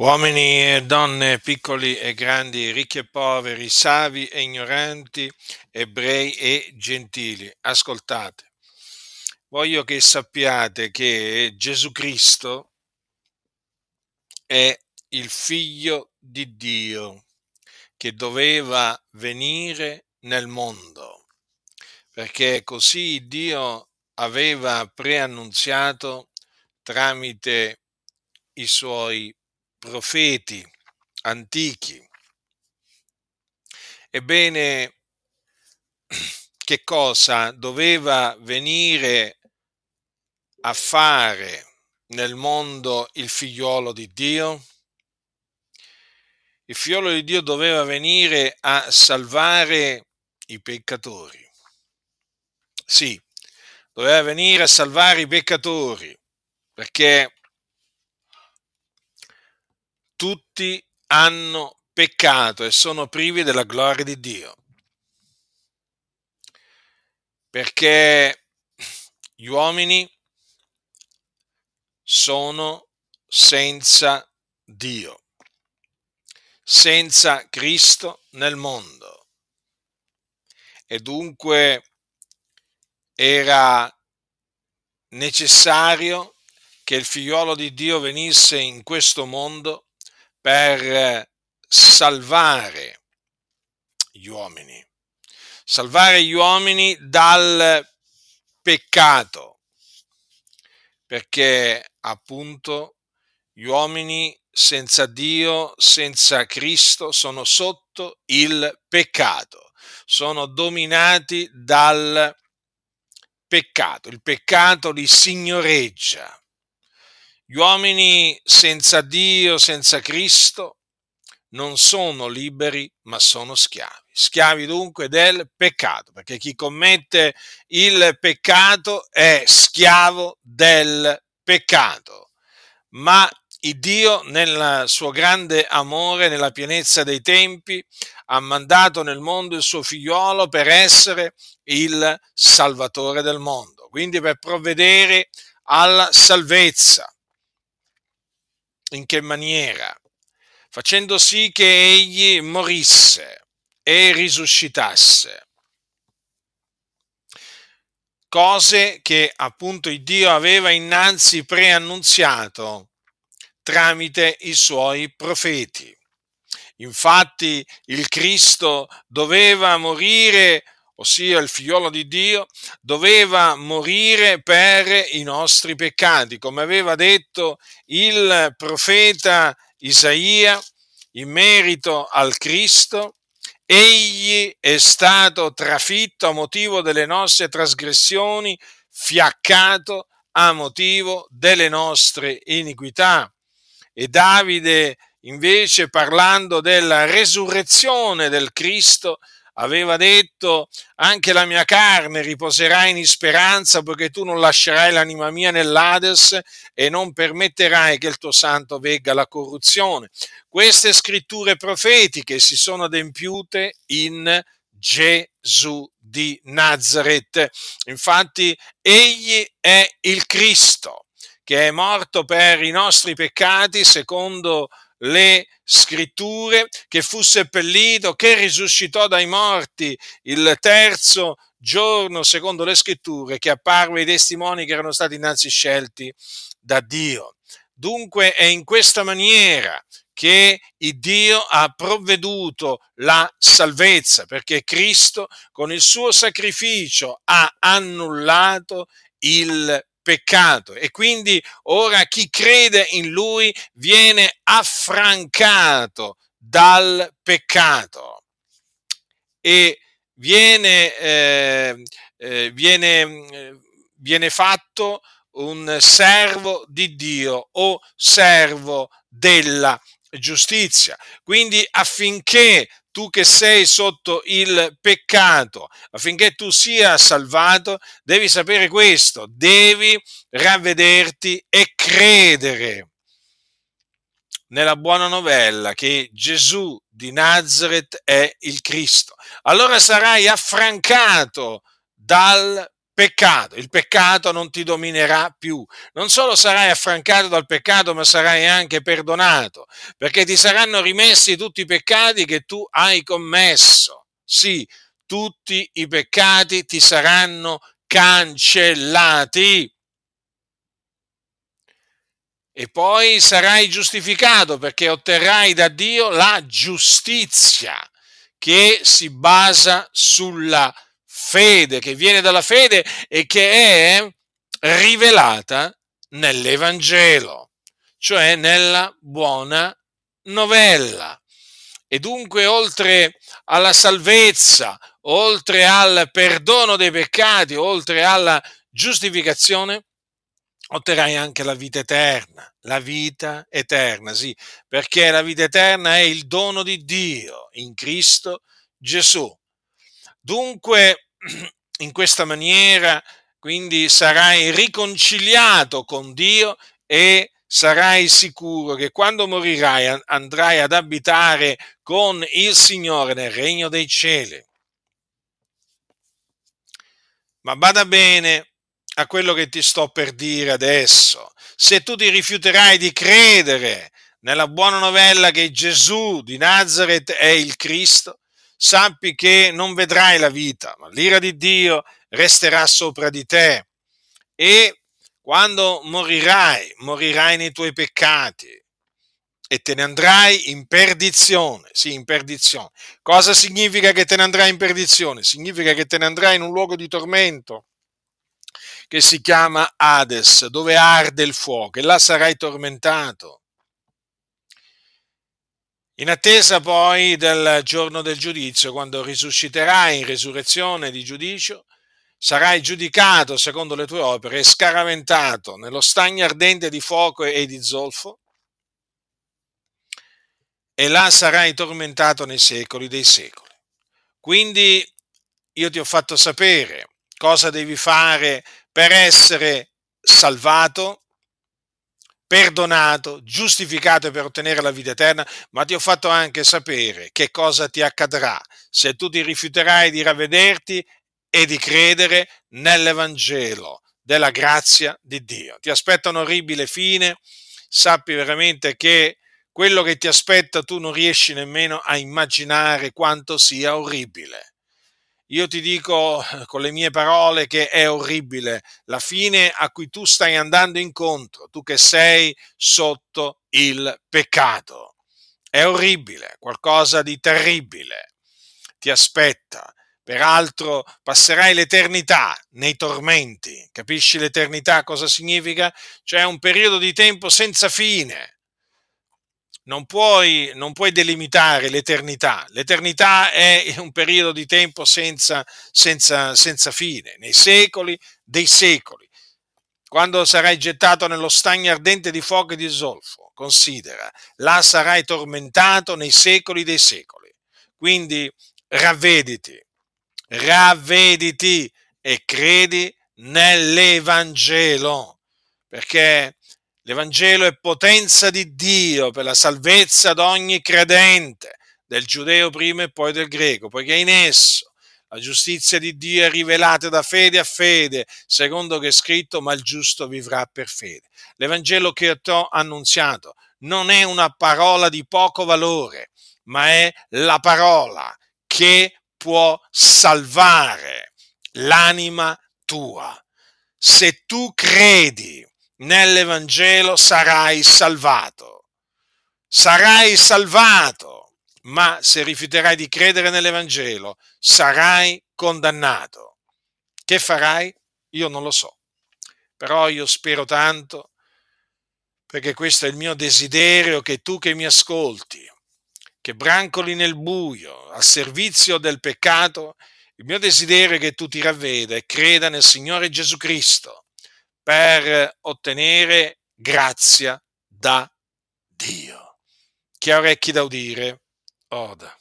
Uomini e donne, piccoli e grandi, ricchi e poveri, savi e ignoranti, ebrei e gentili, ascoltate. Voglio che sappiate che Gesù Cristo è il figlio di Dio che doveva venire nel mondo, perché così Dio aveva preannunziato tramite i suoi profeti antichi. Ebbene, che cosa doveva venire a fare nel mondo il figliolo di Dio? Il figliolo di Dio doveva venire a salvare i peccatori. Sì, doveva venire a salvare i peccatori, perché tutti hanno peccato e sono privi della gloria di Dio. Perché gli uomini sono senza Dio, senza Cristo nel mondo. E dunque era necessario che il figliolo di Dio venisse in questo mondo per salvare gli uomini, salvare gli uomini dal peccato, perché appunto gli uomini senza Dio, senza Cristo, sono sotto il peccato, sono dominati dal peccato, il peccato li signoreggia gli uomini senza Dio, senza Cristo, non sono liberi, ma sono schiavi. Schiavi dunque del peccato, perché chi commette il peccato è schiavo del peccato. Ma il Dio, nel suo grande amore, nella pienezza dei tempi, ha mandato nel mondo il suo figliolo per essere il salvatore del mondo, quindi per provvedere alla salvezza in che maniera? Facendo sì che egli morisse e risuscitasse. Cose che appunto Dio aveva innanzi preannunziato tramite i suoi profeti. Infatti il Cristo doveva morire ossia il figliolo di Dio, doveva morire per i nostri peccati, come aveva detto il profeta Isaia in merito al Cristo. Egli è stato trafitto a motivo delle nostre trasgressioni, fiaccato a motivo delle nostre iniquità. E Davide, invece, parlando della resurrezione del Cristo, aveva detto anche la mia carne riposerà in speranza perché tu non lascerai l'anima mia nell'Ades e non permetterai che il tuo santo vegga la corruzione. Queste scritture profetiche si sono adempiute in Gesù di Nazareth. Infatti egli è il Cristo che è morto per i nostri peccati secondo le scritture, che fu seppellito, che risuscitò dai morti il terzo giorno, secondo le scritture, che apparve ai testimoni che erano stati innanzi scelti da Dio. Dunque è in questa maniera che Dio ha provveduto la salvezza, perché Cristo con il suo sacrificio ha annullato il peccato e quindi ora chi crede in lui viene affrancato dal peccato e viene, eh, eh, viene, viene fatto un servo di Dio o servo della giustizia. Quindi affinché tu che sei sotto il peccato, affinché tu sia salvato, devi sapere questo, devi ravvederti e credere nella buona novella che Gesù di Nazareth è il Cristo. Allora sarai affrancato dal peccato. Il peccato non ti dominerà più. Non solo sarai affrancato dal peccato, ma sarai anche perdonato, perché ti saranno rimessi tutti i peccati che tu hai commesso. Sì, tutti i peccati ti saranno cancellati. E poi sarai giustificato perché otterrai da Dio la giustizia che si basa sulla fede, che viene dalla fede e che è rivelata nell'Evangelo, cioè nella buona novella. E dunque, oltre alla salvezza, oltre al perdono dei peccati, oltre alla giustificazione, otterrai anche la vita eterna. La vita eterna, sì, perché la vita eterna è il dono di Dio in Cristo Gesù. Dunque, in questa maniera, quindi sarai riconciliato con Dio e sarai sicuro che quando morirai andrai ad abitare con il Signore nel regno dei cieli. Ma bada bene a quello che ti sto per dire adesso. Se tu ti rifiuterai di credere nella buona novella che Gesù di Nazareth è il Cristo, sappi che non vedrai la vita, ma l'ira di Dio resterà sopra di te. E quando morirai, morirai nei tuoi peccati e te ne andrai in perdizione. Sì, in perdizione. Cosa significa che te ne andrai in perdizione? Significa che te ne andrai in un luogo di tormento che si chiama Hades, dove arde il fuoco e là sarai tormentato. In attesa poi del giorno del giudizio, quando risusciterai in resurrezione di giudicio, sarai giudicato secondo le tue opere e scaraventato nello stagno ardente di fuoco e di zolfo, e là sarai tormentato nei secoli dei secoli. Quindi io ti ho fatto sapere cosa devi fare per essere salvato, perdonato, giustificato per ottenere la vita eterna, ma ti ho fatto anche sapere che cosa ti accadrà se tu ti rifiuterai di ravvederti e di credere nell'Evangelo della grazia di Dio. Ti aspetta un orribile fine, sappi veramente che quello che ti aspetta tu non riesci nemmeno a immaginare quanto sia orribile. Io ti dico con le mie parole che è orribile la fine a cui tu stai andando incontro, tu che sei sotto il peccato. È orribile, qualcosa di terribile ti aspetta Peraltro passerai l'eternità nei tormenti. Capisci l'eternità cosa significa? Cioè un periodo di tempo senza fine. Non puoi, non puoi delimitare l'eternità. L'eternità è un periodo di tempo senza, senza, senza fine, nei secoli dei secoli. Quando sarai gettato nello stagno ardente di fuoco e di zolfo, considera, là sarai tormentato nei secoli dei secoli. Quindi ravvediti, ravvediti e credi nell'Evangelo, perché l'Evangelo è potenza di Dio per la salvezza di ogni credente, del giudeo prima e poi del greco, poiché in esso la giustizia di Dio è rivelata da fede a fede, secondo che è scritto, ma il giusto vivrà per fede. L'Evangelo che ti ho annunziato non è una parola di poco valore, ma è la parola che può salvare l'anima tua. Se tu credi nell'Evangelo sarai salvato. Sarai salvato, ma se rifiuterai di credere nell'Evangelo sarai condannato. Che farai? Io non lo so, però io spero tanto, perché questo è il mio desiderio, che tu che mi ascolti, che brancoli nel buio, al servizio del peccato, il mio desiderio è che tu ti ravveda e creda nel Signore Gesù Cristo per ottenere grazia da Dio. Chi ha orecchi da udire, oda.